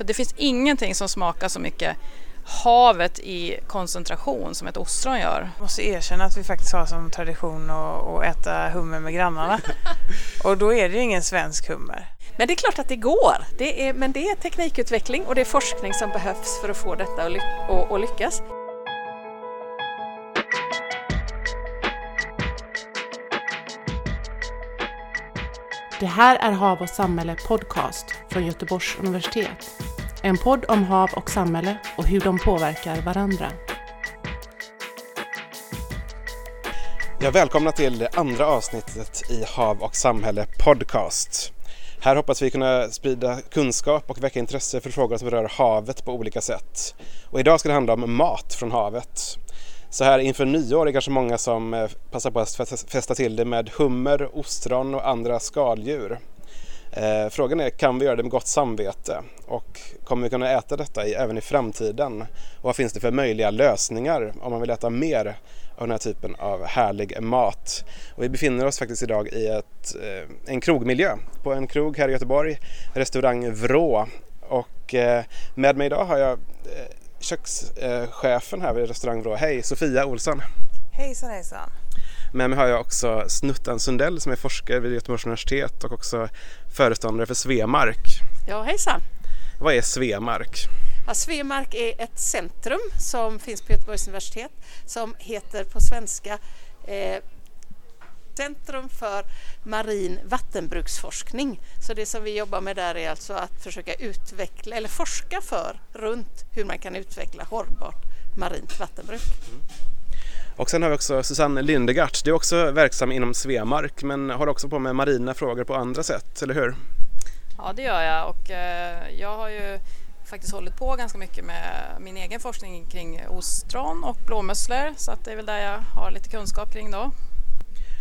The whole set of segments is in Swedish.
För det finns ingenting som smakar så mycket havet i koncentration som ett ostron gör. Jag måste erkänna att vi faktiskt har som tradition att, att äta hummer med grannarna. Och då är det ju ingen svensk hummer. Men det är klart att det går. Det är, men det är teknikutveckling och det är forskning som behövs för att få detta att, ly att, att lyckas. Det här är Hav och samhälle podcast från Göteborgs universitet. En podd om hav och samhälle och hur de påverkar varandra. Jag välkomna till det andra avsnittet i Hav och samhälle podcast. Här hoppas vi kunna sprida kunskap och väcka intresse för frågor som rör havet på olika sätt. Och idag ska det handla om mat från havet. Så här inför nyår är det kanske många som eh, passar på att festa till det med hummer, ostron och andra skaldjur. Eh, frågan är, kan vi göra det med gott samvete? Och kommer vi kunna äta detta i, även i framtiden? Och vad finns det för möjliga lösningar om man vill äta mer av den här typen av härlig mat? Och vi befinner oss faktiskt idag i ett, eh, en krogmiljö på en krog här i Göteborg, restaurang Vrå. Och eh, med mig idag har jag eh, kökschefen här vid restaurang Vrå. Hej, Sofia Olsson. Hejsan hejsan. Med mig har jag också Snuttan Sundell som är forskare vid Göteborgs universitet och också föreståndare för Svemark. Ja, hejsan. Vad är Svemark? Ja, Svemark är ett centrum som finns på Göteborgs universitet som heter på svenska eh, Centrum för marin vattenbruksforskning. Så det som vi jobbar med där är alltså att försöka utveckla eller forska för runt hur man kan utveckla hållbart marint vattenbruk. Mm. Och sen har vi också Susanne Lindegart. Du är också verksam inom Svemark men håller också på med marina frågor på andra sätt, eller hur? Ja, det gör jag och eh, jag har ju faktiskt hållit på ganska mycket med min egen forskning kring ostron och blåmusslor så att det är väl där jag har lite kunskap kring då.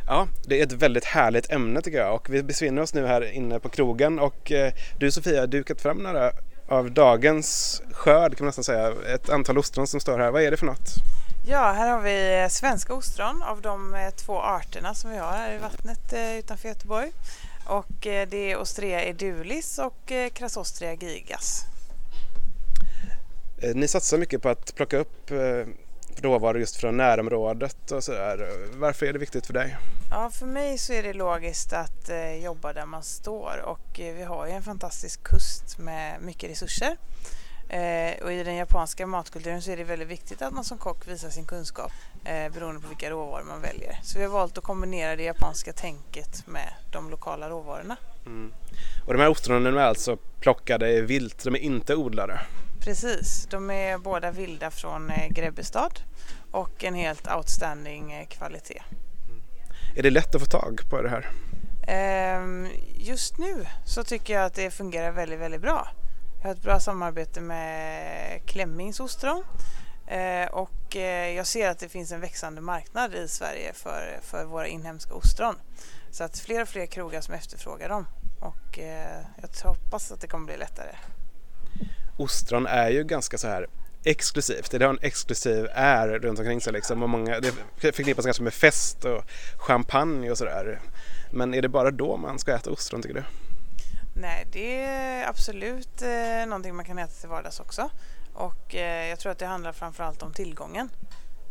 Ja, det är ett väldigt härligt ämne tycker jag och vi befinner oss nu här inne på krogen och eh, du Sofia har dukat fram några av dagens skörd kan man nästan säga. Ett antal ostron som står här. Vad är det för något? Ja, här har vi svenska ostron av de eh, två arterna som vi har här i vattnet eh, utanför Göteborg. Och det är Ostrea edulis och Crassostrea gigas. Ni satsar mycket på att plocka upp råvaror just från närområdet och sådär. Varför är det viktigt för dig? Ja, för mig så är det logiskt att eh, jobba där man står och eh, vi har ju en fantastisk kust med mycket resurser. Eh, och i den japanska matkulturen så är det väldigt viktigt att man som kock visar sin kunskap eh, beroende på vilka råvaror man väljer. Så vi har valt att kombinera det japanska tänket med de lokala råvarorna. Mm. Och de här ostronen är alltså plockade vilt, de är inte odlade? Precis, de är båda vilda från eh, Grebbestad och en helt outstanding eh, kvalitet. Mm. Är det lätt att få tag på det här? Ehm, just nu så tycker jag att det fungerar väldigt, väldigt bra. Jag har ett bra samarbete med Klemmings ostron eh, och eh, jag ser att det finns en växande marknad i Sverige för, för våra inhemska ostron. Så att fler och fler krogar som efterfrågar dem och eh, jag hoppas att det kommer bli lättare ostron är ju ganska så här exklusivt. Det har en exklusiv är runt omkring sig liksom. Och många, det förknippas kanske med fest och champagne och sådär. Men är det bara då man ska äta ostron tycker du? Nej, det är absolut eh, någonting man kan äta till vardags också. Och eh, jag tror att det handlar framförallt om tillgången.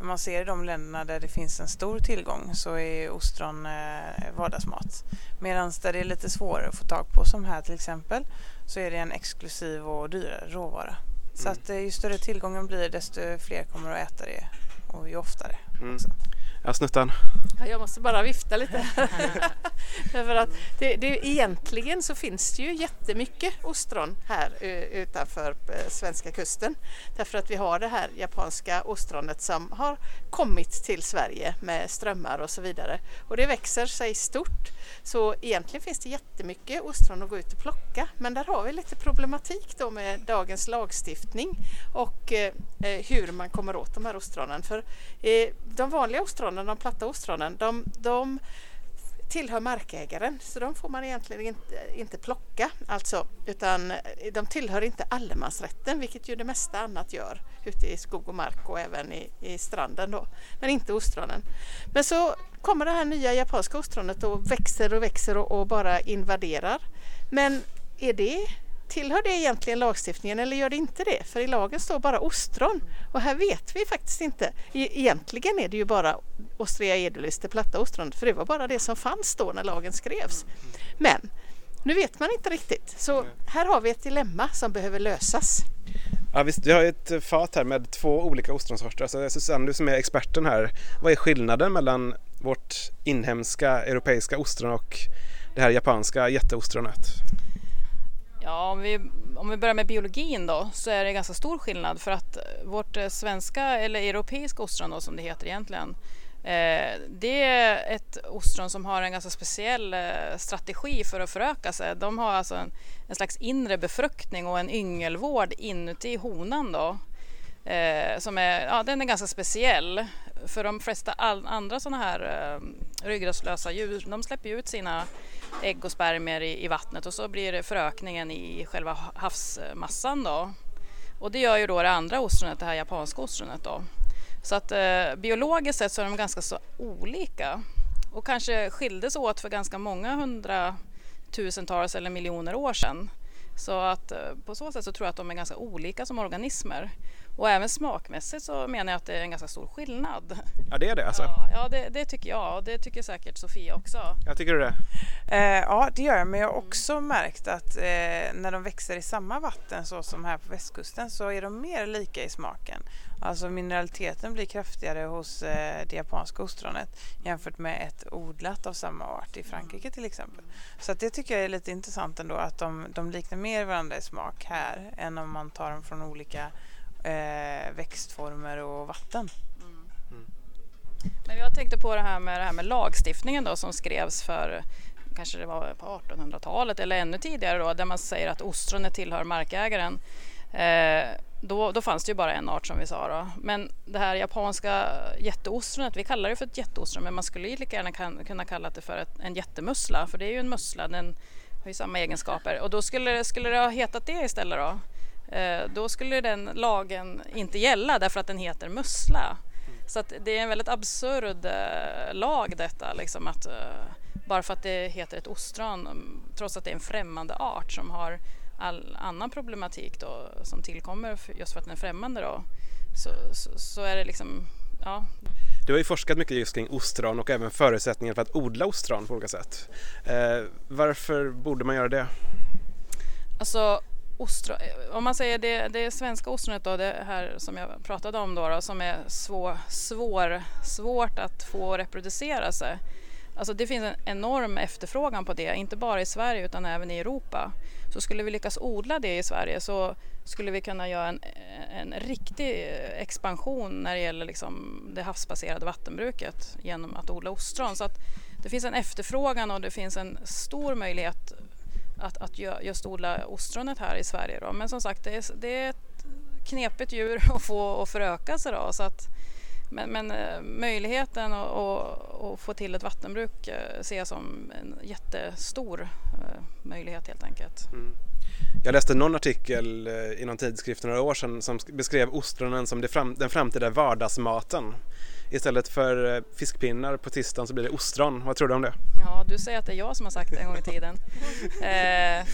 Man ser i de länderna där det finns en stor tillgång så är ostron eh, vardagsmat. Medan där det är lite svårare att få tag på som här till exempel så är det en exklusiv och dyrare råvara. Så mm. att eh, ju större tillgången blir desto fler kommer att äta det och ju oftare. Mm. Ja, snuttan. Ja, jag måste bara vifta lite. Därför att det, det, egentligen så finns det ju jättemycket ostron här utanför eh, svenska kusten. Därför att vi har det här japanska ostronet som har kommit till Sverige med strömmar och så vidare. Och det växer sig stort. Så egentligen finns det jättemycket ostron att gå ut och plocka. Men där har vi lite problematik då med dagens lagstiftning och eh, eh hur man kommer åt de här ostronen. För eh, de vanliga ostronen, de platta ostronen, de, de tillhör markägaren så de får man egentligen inte, inte plocka alltså, utan de tillhör inte allemansrätten vilket ju det mesta annat gör ute i skog och mark och även i, i stranden då, men inte ostronen. Men så kommer det här nya japanska ostronet och växer och växer och, och bara invaderar. Men är det tillhör det egentligen lagstiftningen eller gör det inte det? För i lagen står bara ostron och här vet vi faktiskt inte. E-, egentligen är det ju bara Ostrea edulis, det platta ostronet, för det var bara det som fanns då när lagen skrevs. Men nu vet man inte riktigt, så här har vi ett dilemma som behöver lösas. Ja, visst, vi har ett fat här med två olika ostronsorter. Alltså, så Susanne, du som är experten här, vad är skillnaden mellan vårt inhemska europeiska ostron och det här japanska jätteostronet? Ja, om vi, om vi börjar med biologin då så är det ganska stor skillnad för att vårt eh, svenska eller europeiska ostron då, som det heter egentligen eh, det är ett ostron som har en ganska speciell eh, strategi för att föröka sig. De har alltså en, en slags inre befruktning och en yngelvård inuti honan då. Eh, som är, ja, den är ganska speciell. För de flesta all, andra sådana här eh, ryggradslösa djur, de släpper ut sina ägg och spermier i, i, vattnet och så blir det förökningen i själva havsmassan då. Och det gör ju då det andra ostronet, det här japanska ostronet då. Så att eh, biologiskt sett så är de ganska så olika och kanske skildes åt för ganska många hundratusentals eller miljoner år sedan. Så att eh, på så sätt så tror jag att de är ganska olika som organismer. Och även smakmässigt så menar jag att det är en ganska stor skillnad. Ja det är det alltså? Ja, ja det, det, tycker jag och det tycker säkert Sofia också. Jag tycker du det? Eh, ja det gör jag men jag har också märkt att eh, när de växer i samma vatten så som här på västkusten så är de mer lika i smaken. Alltså mineraliteten blir kraftigare hos eh, det japanska ostronet jämfört med ett odlat av samma art i Frankrike till exempel. Så det tycker jag är lite intressant ändå att de, de liknar mer varandra i smak här än om man tar dem från olika eh, växtformer och vatten. Mm. Men jag tänkte på det här med, det här med lagstiftningen då som skrevs för kanske det var på 1800-talet eller ännu tidigare då där man säger att ostronet tillhör markägaren. Eh, då, då fanns det ju bara en art som vi sa då. Men det här japanska jätteostronet, vi kallar det för ett jätteostron men man skulle ju lika gärna kan, kunna kalla det för ett, en jättemussla för det är ju en mussla, den har ju samma egenskaper. Och då skulle, skulle det ha hetat det istället då? Eh, då skulle den lagen inte gälla därför att den heter mussla. Så att det är en väldigt absurd eh, lag detta, liksom att, eh, bara för att det heter ett ostron trots att det är en främmande art som har all annan problematik då, som tillkommer just för att den är främmande då, så, så, så, är det liksom, ja. Du har ju forskat mycket just kring ostron och även förutsättningar för att odla ostron på olika sätt. Eh, varför borde man göra det? Alltså ostron, eh, om man säger det, det svenska ostronet då, det här som jag pratade om då, då som är svår, svår, svårt att få reproducera sig. Alltså det finns en enorm efterfrågan på det, inte bara i Sverige utan även i Europa. Så skulle vi lyckas odla det i Sverige så skulle vi kunna göra en, en riktig expansion när det gäller liksom det havsbaserade vattenbruket genom att odla ostron. Så att det finns en efterfrågan och det finns en stor möjlighet att, att just odla ostronet här i Sverige. Då. Men som sagt, det är, det är ett knepigt djur att få att föröka sig. Då, så att, men, men eh, möjligheten att, att, att, få till ett vattenbruk eh, ser jag som en jättestor eh, möjlighet helt enkelt. Mm. Jag läste någon artikel i någon tidskrift för några år sedan som beskrev ostronen som fram, den framtida vardagsmaten. Istället för fiskpinnar på tisdagen så blir det ostron. Vad tror du om det? Ja, du säger att det är jag som har sagt det en gång i tiden. eh,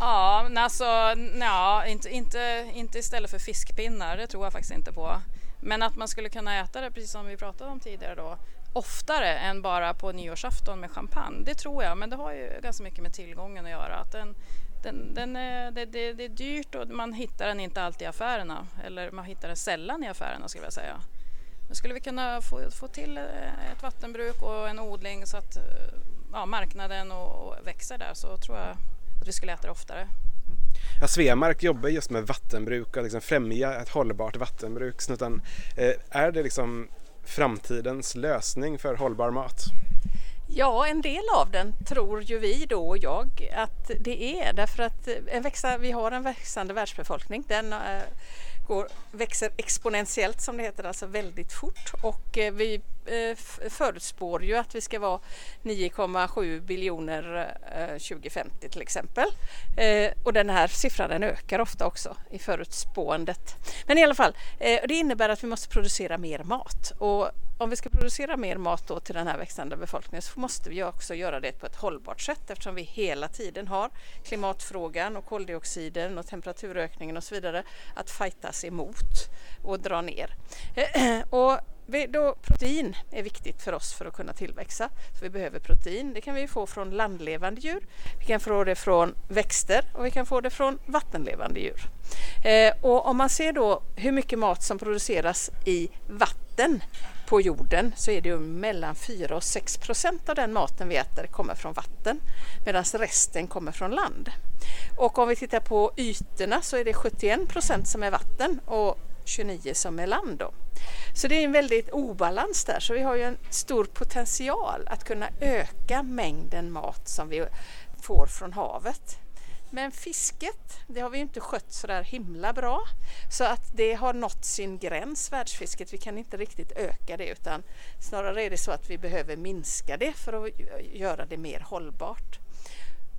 ja, men alltså, nja, inte, inte, inte istället för fiskpinnar, det tror jag faktiskt inte på. Men att man skulle kunna äta det, precis som vi pratade om tidigare då, oftare än bara på nyårsafton med champagne. Det tror jag, men det har ju ganska mycket med tillgången att göra. Att den, den, den är, det, det, det, är dyrt och man hittar den inte alltid i affärerna. Eller man hittar den sällan i affärerna skulle jag säga. Men skulle vi kunna få, få till ett vattenbruk och en odling så att ja, marknaden och, och växer där så tror jag att vi skulle äta det oftare. Ja, Svemark jobbar just med vattenbruk och liksom främja ett hållbart vattenbruk. Snutan, eh, är det liksom framtidens lösning för hållbar mat? Ja, en del av den tror ju vi då och jag att det är därför att en växa, vi har en växande världsbefolkning. Den, går, växer exponentiellt som det heter, alltså väldigt fort och eh, vi eh, förutspår ju att vi ska vara 9,7 biljoner eh, 2050 till exempel. Och den här siffran den ökar ofta också i förutspåendet. Men i alla fall, det innebär att vi måste producera mer mat och om vi ska producera mer mat då till den här växande befolkningen så måste vi också göra det på ett hållbart sätt eftersom vi hela tiden har klimatfrågan och koldioxiden och temperaturökningen och så vidare att fightas emot och dra ner. Och då, protein är viktigt för oss för att kunna tillväxa. Så vi behöver protein. Det kan vi få från landlevande djur, vi kan få det från växter och vi kan få det från vattenlevande djur. Eh, och om man ser då hur mycket mat som produceras i vatten på jorden så är det mellan 4 och 6 procent av den maten vi äter kommer från vatten medan resten kommer från land. Och om vi tittar på ytorna så är det 71 procent som är vatten och 29 som är land. Då. Så det är en väldigt obalans där, så vi har ju en stor potential att kunna öka mängden mat som vi får från havet. Men fisket, det har vi inte skött så där himla bra. Så att det har nått sin gräns, världsfisket. Vi kan inte riktigt öka det utan snarare är det så att vi behöver minska det för att göra det mer hållbart.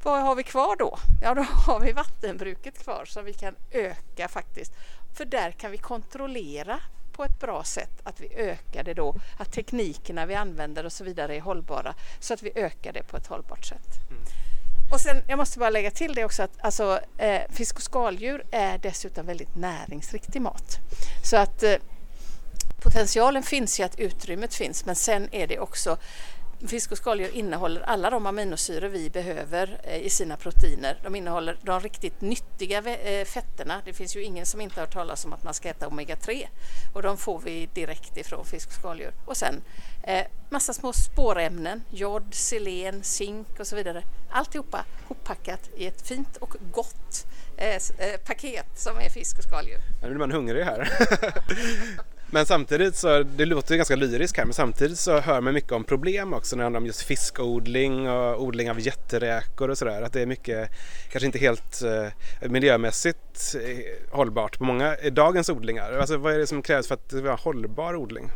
Vad har vi kvar då? Ja, då har vi vattenbruket kvar som vi kan öka faktiskt. För där kan vi kontrollera på ett bra sätt att vi ökar det då, att teknikerna vi använder och så vidare är hållbara så att vi ökar det på ett hållbart sätt. Mm. Och sen, jag måste bara lägga till det också att alltså, eh, fisk och skaldjur är dessutom väldigt näringsriktig mat. Så att eh, potentialen finns i att utrymmet finns men sen är det också Fisk och skaldjur innehåller alla de aminosyror vi behöver eh, i sina proteiner. De innehåller de riktigt nyttiga eh, fetterna. Det finns ju ingen som inte har hört talas om att man ska äta omega-3 och de får vi direkt ifrån fisk och skaldjur. Och sen eh, massa små spårämnen, jod, selen, zink och så vidare. Alltihopa hoppackat i ett fint och gott eh paket som är fisk och skaldjur. Nu blir man hungrig här. Men samtidigt så, det låter ganska lyriskt här, men samtidigt så hör man mycket om problem också när det handlar om just fiskodling och odling av jätteräkor och sådär. Att det är mycket, kanske inte helt eh, miljömässigt eh, hållbart på många, dagens odlingar. Alltså vad är det som krävs för att det ska vara hållbar odling?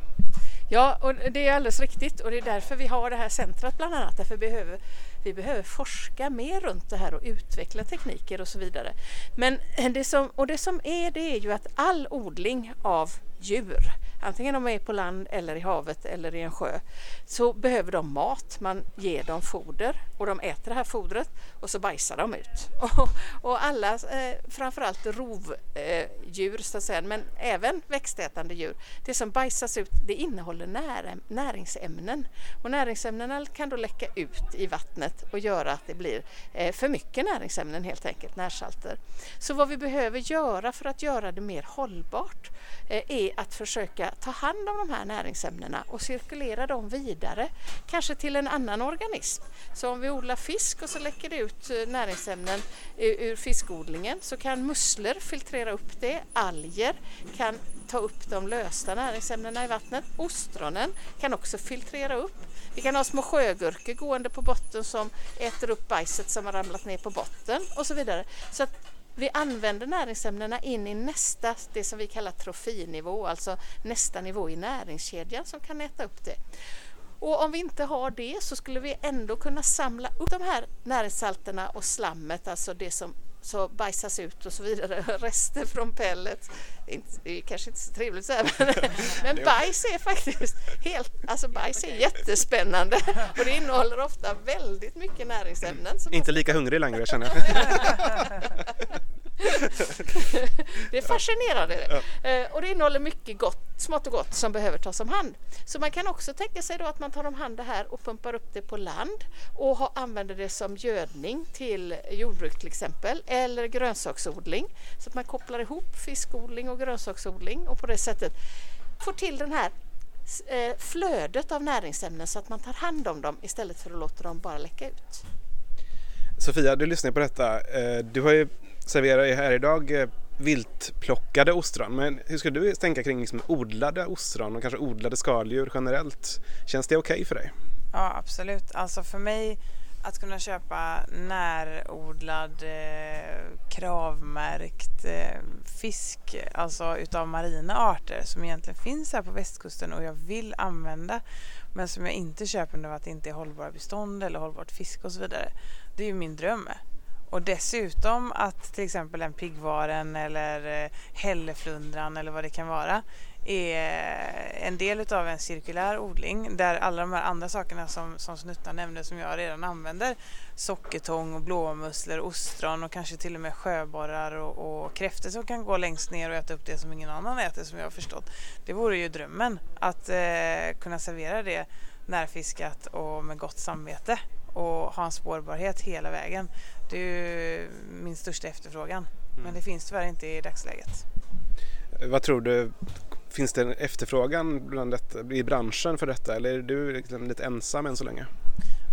Ja, och det är alldeles riktigt och det är därför vi har det här centret bland annat. Därför behöver, vi behöver forska mer runt det här och utveckla tekniker och så vidare. Men det som, och det som är det är ju att all odling av djur, antingen de är på land eller i havet eller i en sjö, så behöver de mat. Man ger dem foder och de äter det här fodret och så bajsar de ut. Och, och alla, eh, framförallt rovdjur, eh, så att säga, men även växtätande djur, det som bajsas ut det innehåller när, näringsämnen och näringsämnena kan då läcka ut i vattnet och göra att det blir eh, för mycket näringsämnen helt enkelt, närsalter. Så vad vi behöver göra för att göra det mer hållbart eh, är att försöka ta hand om de här näringsämnena och cirkulera dem vidare, kanske till en annan organism. Så om vi odlar fisk och så läcker det ut eh, näringsämnen ur fiskodlingen så kan musslor filtrera upp det, alger kan ta upp de lösta näringsämnena i vattnet, ostronen kan också filtrera upp vi kan ha små sjögurkor gående på botten som äter upp bajset som har ramlat ner på botten och så vidare. Så att vi använder näringsämnena in i nästa, det som vi kallar trofinivå, alltså nästa nivå i näringskedjan som kan äta upp det. Och om vi inte har det så skulle vi ändå kunna samla upp de här näringssalterna och slammet, alltså det som så bajsas ut och så vidare, rester från pellet. Det är kanske inte så trevligt så här, men, men bajs är faktiskt helt, alltså bajs är jättespännande och det innehåller ofta väldigt mycket näringsämnen. Inte lika hungrig längre känner jag. det är fascinerande. Ja. Eh, och det innehåller mycket gott, smått och gott som behöver tas om hand. Så man kan också tänka sig då att man tar om hand det här och pumpar upp det på land och ha, använder det som gödning till jordbruk till exempel eller grönsaksodling. Så att man kopplar ihop fiskodling och grönsaksodling och på det sättet får till den här eh, flödet av näringsämnen så att man tar hand om dem istället för att låta dem bara läcka ut. Sofia, du lyssnar på detta. Eh, du har ju serverar ju här idag eh, viltplockade ostron. Men hur skulle du tänka kring liksom odlade ostron och kanske odlade skaldjur generellt? Känns det okej okay för dig? Ja, absolut. Alltså för mig att kunna köpa närodlad, eh, kravmärkt eh, fisk, alltså utav marina arter som egentligen finns här på västkusten och jag vill använda men som jag inte köper nu att det inte är hållbara bestånd eller hållbart fisk och så vidare. Det är ju min dröm. Och dessutom att till exempel en piggvaren eller eh, hälleflundran eller vad det kan vara är en del utav en cirkulär odling där alla de här andra sakerna som, som Snuttan nämnde som jag redan använder sockertång och blåmusslor, ostron och kanske till och med sjöborrar och, och kräftor som kan gå längst ner och äta upp det som ingen annan äter som jag har förstått. Det vore ju drömmen att eh, kunna servera det närfiskat och med gott samvete och ha en spårbarhet hela vägen. Det är ju min största efterfrågan. Mm. Men det finns tyvärr inte i dagsläget. Vad tror du, finns det en efterfrågan bland detta, i branschen för detta eller är du liksom lite ensam än så länge?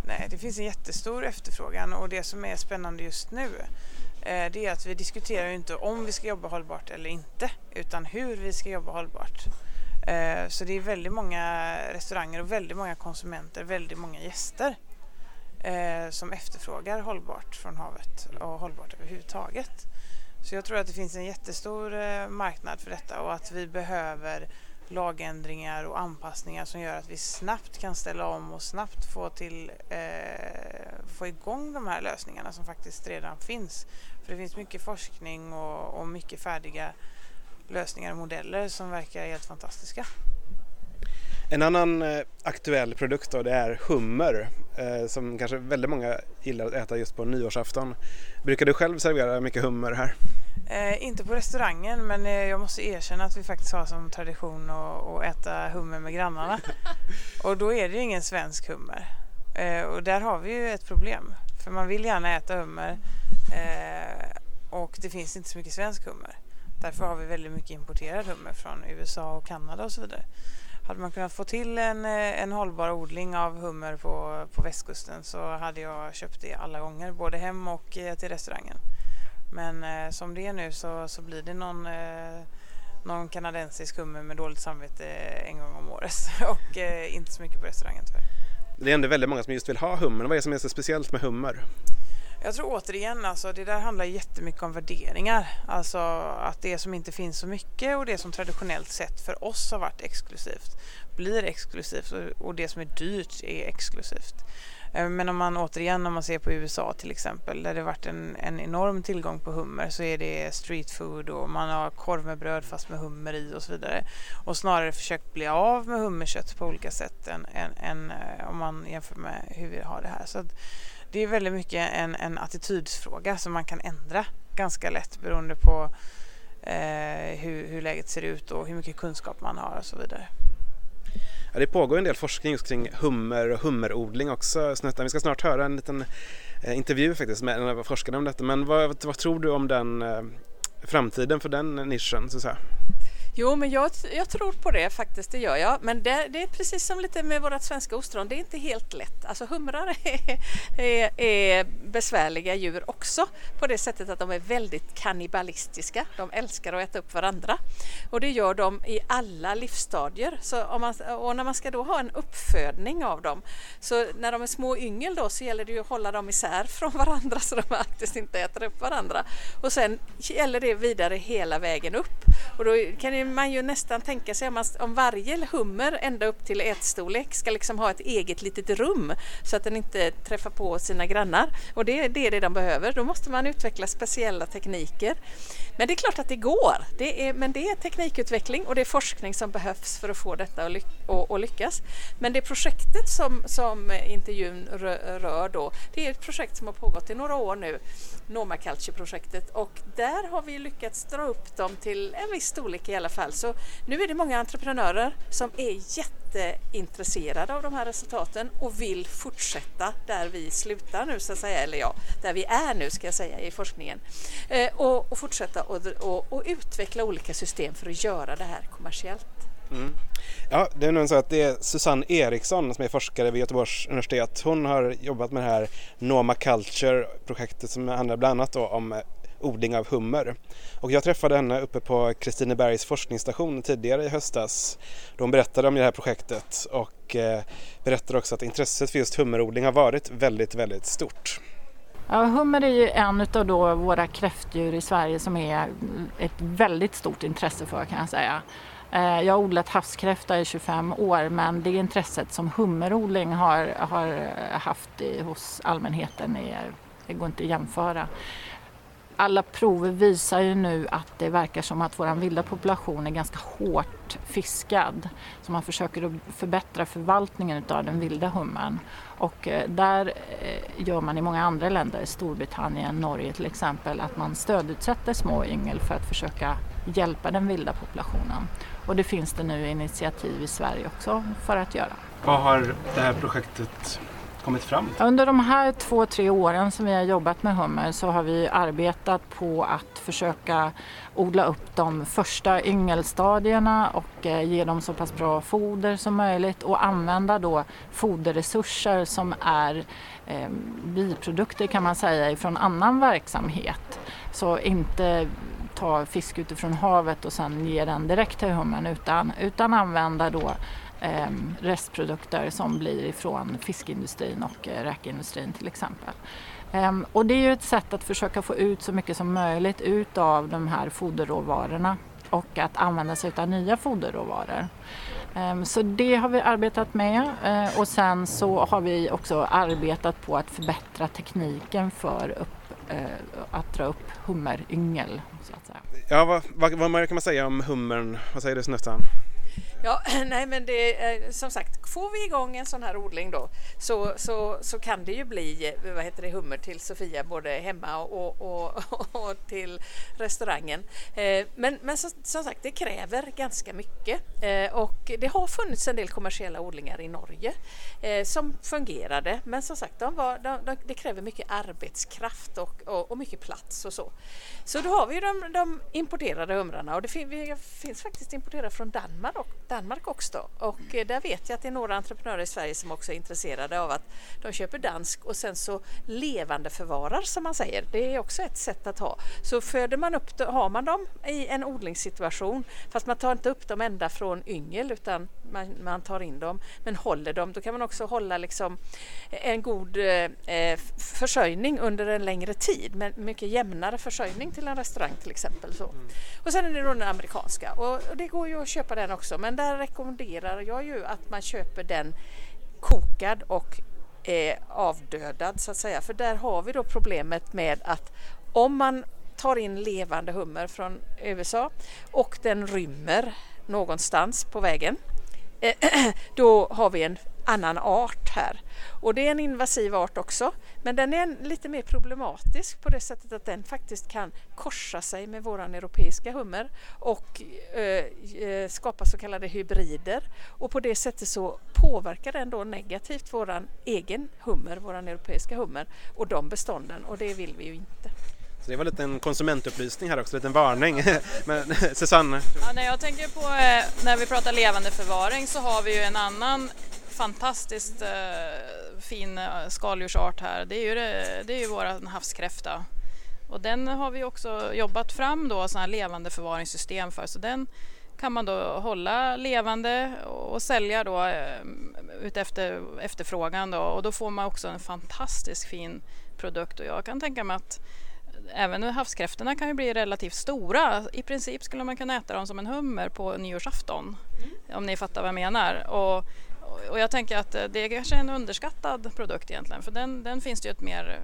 Nej, det finns en jättestor efterfrågan och det som är spännande just nu eh, det är att vi diskuterar inte om vi ska jobba hållbart eller inte utan hur vi ska jobba hållbart. Eh, så det är väldigt många restauranger och väldigt många konsumenter, väldigt många gäster eh, som efterfrågar hållbart från havet och hållbart överhuvudtaget. Så jag tror att det finns en jättestor eh, marknad för detta och att vi behöver lagändringar och anpassningar som gör att vi snabbt kan ställa om och snabbt få, till, eh, få igång de här lösningarna som faktiskt redan finns. För det finns mycket forskning och, och mycket färdiga lösningar och modeller som verkar helt fantastiska. En annan eh, aktuell produkt då, det är hummer eh, som kanske väldigt många gillar att äta just på nyårsafton. Brukar du själv servera mycket hummer här? Eh, inte på restaurangen men eh, jag måste erkänna att vi faktiskt har som tradition att, att äta hummer med grannarna. och då är det ju ingen svensk hummer. Eh, och där har vi ju ett problem. För man vill gärna äta hummer och det finns inte så mycket svensk hummer. Därför har vi väldigt mycket importerad hummer från USA och Kanada och så vidare. Hade man kunnat få till en, eh, en hållbar odling av hummer på, på västkusten så hade jag köpt det alla gånger, både hem och eh, till restaurangen. Men eh, som det är nu så, så blir det någon, eh, någon kanadensisk hummer med dåligt samvete eh, en gång om året och eh, inte så mycket på restaurangen tyvärr. Det är ändå väldigt många som just vill ha hummer. Vad är det som är så speciellt med hummer? Jag tror återigen, alltså, det där handlar jättemycket om värderingar. Alltså att det som inte finns så mycket och det som traditionellt sett för oss har varit exklusivt blir exklusivt och det som är dyrt är exklusivt. Eh, men om man återigen om man ser på USA till exempel där det varit en, en enorm tillgång på hummer så är det street food och man har korv med bröd fast med hummer i och så vidare. Och snarare försökt bli av med hummerkött på olika sätt än, än, än eh, om man jämför med hur vi har det här. Så det är väldigt mycket en, en attitydsfråga som man kan ändra ganska lätt beroende på eh, hur, hur läget ser ut och hur mycket kunskap man har och så vidare. Ja, det pågår en del forskning just kring hummer och hummerodling också. Snuttan. Vi ska snart höra en liten eh, intervju faktiskt med en av forskarna om detta. Men vad, vad tror du om den eh, framtiden för den nischen? Så att säga? Jo, men jag, jag, tror på det faktiskt, det gör jag. Men det, det är precis som lite med vårt svenska ostron, det är inte helt lätt. Alltså humrar är, är, är, besvärliga djur också på det sättet att de är väldigt kannibalistiska. De älskar att äta upp varandra och det gör de i alla livsstadier. Så om man, och när man ska då ha en uppfödning av dem, så när de är små yngel då så gäller det ju att hålla dem isär från varandra så de faktiskt inte äter upp varandra. Och sen gäller det vidare hela vägen upp. Och då kan man ju nästan tänka sig om, om varje hummer ända upp till ätstorlek ska liksom ha ett eget litet rum så att den inte träffar på sina grannar. Och det, det är det de behöver. Då måste man utveckla speciella tekniker. Men det är klart att det går. Det är, men det är teknikutveckling och det är forskning som behövs för att få detta att, ly och, lyckas. Men det projektet som, som intervjun rör då, det är ett projekt som har pågått i några år nu, Noma Culture-projektet och där har vi lyckats dra upp dem till en viss storlek i alla fall. Så nu är det många entreprenörer som är jätteintresserade av de här resultaten och vill fortsätta där vi slutar nu så att säga, eller ja, där vi är nu ska jag säga i forskningen. Eh, och, och, fortsätta och, och, och, utveckla olika system för att göra det här kommersiellt. Mm. Ja, det är nog så att det är Susanne Eriksson som är forskare vid Göteborgs universitet. Hon har jobbat med det här Noma Culture-projektet som handlar bland annat om eh, odling av hummer. Och jag träffade henne uppe på Kristinebergs forskningsstation tidigare i höstas. Då hon berättade om det här projektet och eh, berättade också att intresset för just hummerodling har varit väldigt, väldigt stort. Ja, hummer är ju en av då våra kräftdjur i Sverige som är ett väldigt stort intresse för kan jag säga. Eh, jag har odlat havskräfta i 25 år men det intresset som hummerodling har, har haft hos allmänheten är Det går inte att jämföra. Alla prover visar ju nu att det verkar som att vår vilda population är ganska hårt fiskad. Så man försöker att förbättra förvaltningen av den vilda hummern. Och eh, där eh, gör man i många andra länder, Storbritannien, Norge till exempel, att man stödutsätter små yngel för att försöka hjälpa den vilda populationen. Och det finns det nu initiativ i Sverige också för att göra. Vad har det här projektet kommit fram till? Under de här två, tre åren som vi har jobbat med hummer så har vi arbetat på att försöka odla upp de första yngelstadierna och eh, ge dem så pass bra foder som möjligt och använda då foderresurser som är eh, biprodukter kan man säga från annan verksamhet. Så inte ta fisk utifrån havet och sen ge den direkt till hummern utan, utan använda då eh, restprodukter som blir ifrån fiskindustrin och eh, räkindustrin till exempel. Eh, och det är ju ett sätt att försöka få ut så mycket som möjligt utav de här foderråvarorna och att använda sig av nya foderråvaror. Ehm, så det har vi arbetat med eh, och sen så har vi också arbetat på att förbättra tekniken för upp, Eh, att dra upp hummeryngel. Så att säga. Ja, vad, vad, vad kan man säga om hummern? Vad säger du Snuttan? Ja, nej men det är som sagt, får vi igång en sån här odling då så, så, så kan det ju bli eh, vad heter det, hummer till Sofia både hemma och, och, och till restaurangen. Eh, men, men som, som, sagt, det kräver ganska mycket och det har funnits en del kommersiella odlingar i Norge som fungerade men som sagt, de var, de, de, det kräver mycket arbetskraft och, och, och, mycket plats och så. Så då har vi de, de importerade humrarna och det fin, finns faktiskt importerade från Danmark Danmark också och eh, där vet jag att det är några entreprenörer i Sverige som också är intresserade av att de köper dansk och sen så levande förvarar som man säger. Det är också ett sätt att ha. Så föder man upp har man dem i en odlingssituation fast man tar inte upp dem ända från yngel utan man, man tar in dem men håller dem. Då kan man också hålla liksom en god eh, eh försörjning under en längre tid med mycket jämnare försörjning till en restaurang till exempel. Så. Mm. Och sen är det då den amerikanska och, och det går ju att köpa den också men där rekommenderar jag ju att man köper den kokad och eh, avdödad så att säga. För där har vi då problemet med att om man tar in levande hummer från USA och den rymmer någonstans på vägen eh, då har vi en annan art här. Och det är en invasiv art också, men den är lite mer problematisk på det sättet att den faktiskt kan korsa sig med våran europeiska hummer och eh, eh, skapa så kallade hybrider. Och på det sättet så påverkar den då negativt våran egen hummer, våran europeiska hummer och de bestånden och det vill vi ju inte. Så det var lite en konsumentupplysning här också, en liten varning. Men Susanne? Ja, när jag tänker på eh, när vi pratar levande förvaring så har vi ju en annan fantastiskt eh, fin eh, skaldjursart här. Det är ju, det, det är ju vår havskräfta. Och den har vi också jobbat fram då, sådana här levande förvaringssystem för. Så den kan man då hålla levande och sälja då eh, utefter efterfrågan då. Och då får man också en fantastiskt fin produkt och jag kan tänka mig att även havskräftorna kan ju bli relativt stora. I princip skulle man kunna äta dem som en hummer på nyårsafton. Mm. Om ni fattar vad jag menar. Och och jag tänker att eh, det är kanske en underskattad produkt egentligen för den, den finns det ju ett mer eh,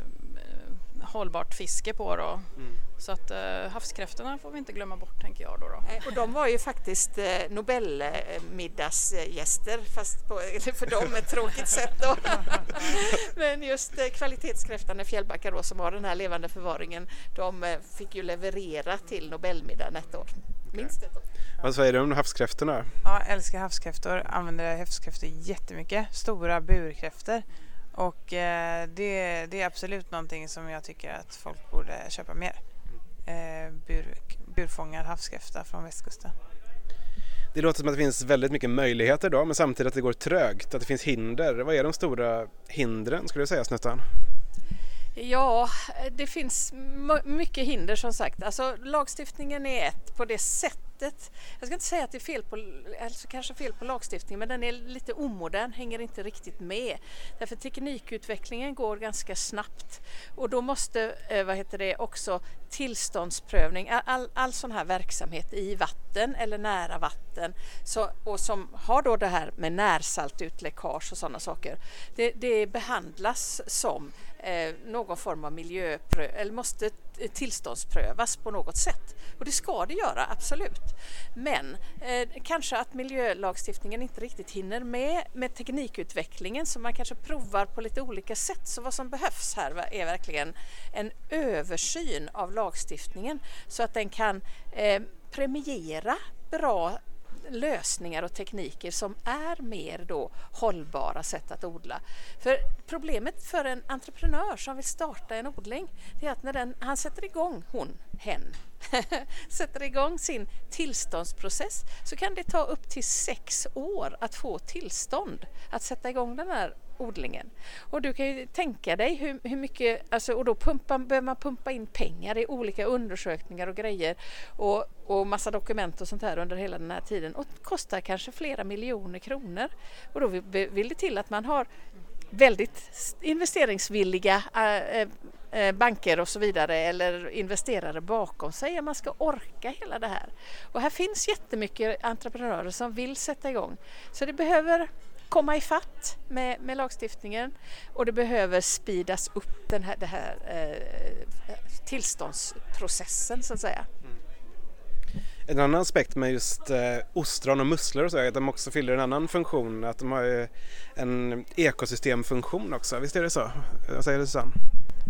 hållbart fiske på då. Mm. Så att eh, havskräftorna får vi inte glömma bort tänker jag då. då. Och de var ju faktiskt eh, Nobelmiddagsgäster fast på, för dem ett tråkigt sätt då. Men just eh, kvalitetskräftan i Fjällbacka då som har den här levande förvaringen de eh, fick ju leverera till Nobelmiddagen ett år. Minst ett år. Vad säger du om havskräftorna? Ja, älskar havskräftor, använder havskräftor jättemycket. Stora burkräftor. Och eh, det, det, är absolut någonting som jag tycker att folk borde köpa mer. Eh, bur, burfångad havskräfta från västkusten. Det låter som att det finns väldigt mycket möjligheter då men samtidigt att det går trögt, att det finns hinder. Vad är de stora hindren skulle du säga Snuttan? Ja, det finns mycket hinder som sagt. Alltså, lagstiftningen är ett på det sättet. Jag ska inte säga att det är fel på, alltså kanske fel på lagstiftningen men den är lite omodern, hänger inte riktigt med. Därför teknikutvecklingen går ganska snabbt och då måste eh, vad heter det, också tillståndsprövning, all, all sån här verksamhet i vatten eller nära vatten så, och som har då det här med närsaltutläckage och sådana saker. Det, det behandlas som Eh, någon form av miljöprö eller måste tillståndsprövas på något sätt. Och det ska det göra, absolut. Men eh, kanske att miljölagstiftningen inte riktigt hinner med med teknikutvecklingen så man kanske provar på lite olika sätt. Så vad som behövs här är verkligen en översyn av lagstiftningen så att den kan eh, premiera bra lösningar och tekniker som är mer då hållbara sätt att odla. För problemet för en entreprenör som vill starta en odling det är att när den, han sätter igång, hon, hen, sätter igång sin tillståndsprocess så kan det ta upp till sex år att få tillstånd att sätta igång den här odlingen. Och du kan ju tänka dig hur, hur mycket, alltså, och då pumpa, behöver man pumpa in pengar i olika undersökningar och grejer och, och massa dokument och sånt här under hela den här tiden och kostar kanske flera miljoner kronor. Och då vill det till att man har väldigt investeringsvilliga äh, äh, äh, banker och så vidare eller investerare bakom sig om man ska orka hela det här. Och här finns jättemycket entreprenörer som vill sätta igång. Så det behöver komma i fatt med, med lagstiftningen och det behöver speedas upp den här, det här eh, tillståndsprocessen så att säga. Mm. En annan aspekt med just eh, ostron och musslor och så är att de också fyller en annan funktion, att de har en ekosystemfunktion också. Visst är det så? Vad säger du Susanne?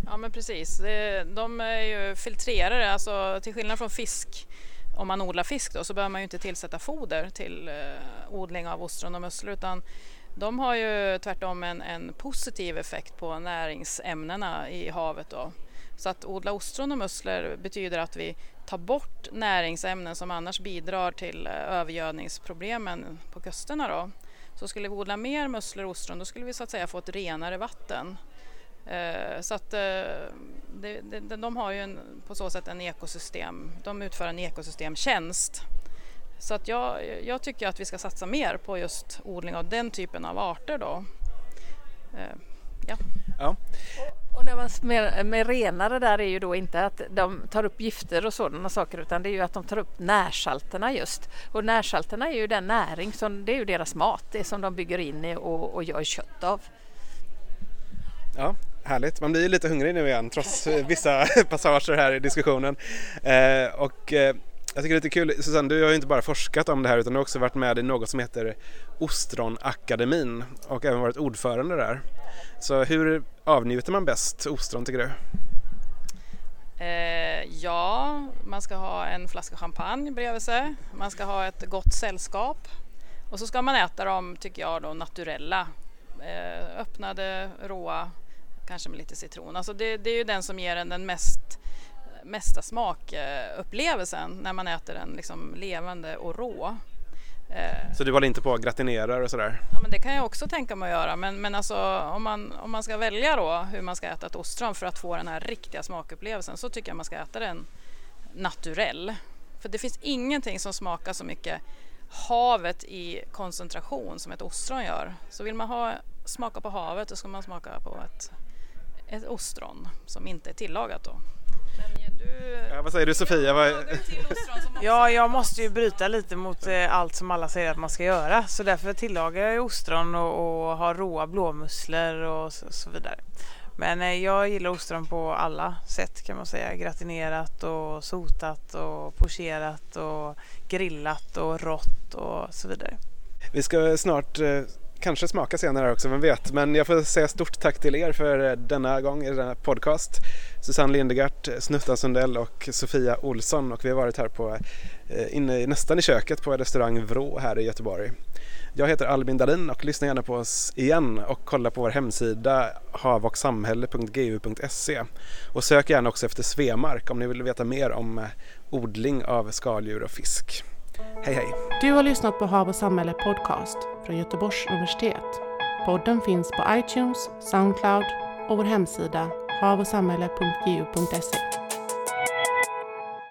Ja men precis, de är ju filtrerare, alltså till skillnad från fisk om man odlar fisk då, så behöver man ju inte tillsätta foder till eh, odling av ostron och musslor utan de har ju tvärtom en, en positiv effekt på näringsämnena i havet. Då. Så att odla ostron och musslor betyder att vi tar bort näringsämnen som annars bidrar till eh, övergödningsproblemen på kusterna. Då. Så skulle vi odla mer musslor och ostron då skulle vi så att säga få ett renare vatten. Eh, så att eh, det, det, de har ju en, på så sätt en ekosystem, de utför en ekosystemtjänst. Så att jag, jag tycker att vi ska satsa mer på just odling av den typen av arter då. Eh, ja. ja. Och när man med, med renare där är ju då inte att de tar upp gifter och sådana saker utan det är ju att de tar upp närsalterna just. Och närsalterna är ju den näring som, det är ju deras mat, det som de bygger in i och, och gör kött av. Ja, Härligt, man blir lite hungrig nu igen trots vissa passager här i diskussionen. Eh, och eh, jag tycker det är lite kul, Susanne, du har ju inte bara forskat om det här utan du har också varit med i något som heter Ostronakademin och även varit ordförande där. Så hur avnjuter man bäst ostron tycker du? Eh, ja, man ska ha en flaska champagne bredvid sig. Man ska ha ett gott sällskap. Och så ska man äta dem, tycker jag, då, naturella. Eh, öppnade, råa kanske med lite citron. Alltså det, det är ju den som ger en den mest, mesta smakupplevelsen när man äter den liksom levande och rå. Eh, Så du håller inte på att gratinerar och sådär? Ja men det kan jag också tänka mig att göra men, men alltså om man, om man ska välja då hur man ska äta ett ostron för att få den här riktiga smakupplevelsen så tycker jag man ska äta den naturell. För det finns ingenting som smakar så mycket havet i koncentration som ett ostron gör. Så vill man ha, smaka på havet då ska man smaka på ett ett ostron som inte är tillagat då. Du... Ja, vad säger du Sofia? Vad... ja, jag måste ju bryta lite mot eh, allt som alla säger att man ska göra så därför tillagar jag ostron och, och har råa blåmusslor och så, så vidare. Men eh, jag gillar ostron på alla sätt kan man säga. Gratinerat och sotat och pocherat och grillat och rått och så vidare. Vi ska snart eh, kanske smaka senare också, vem vet. Men jag får säga stort tack till er för eh, denna gång i denna podcast. Susanne Lindegart, Snutta Sundell och Sofia Olsson och vi har varit här på, eh, inne nästan i köket på restaurang Vrå här i Göteborg. Jag heter Albin Dahlin och lyssna gärna på oss igen och kolla på vår hemsida havochsamhälle.gu.se och sök gärna också efter Svemark om ni vill veta mer om eh, odling av skaldjur och fisk. Hej hej! Du har lyssnat på Hav och samhälle podcast från Göteborgs universitet. Podden finns på iTunes, Soundcloud och vår hemsida havochsamhälle.gu.se.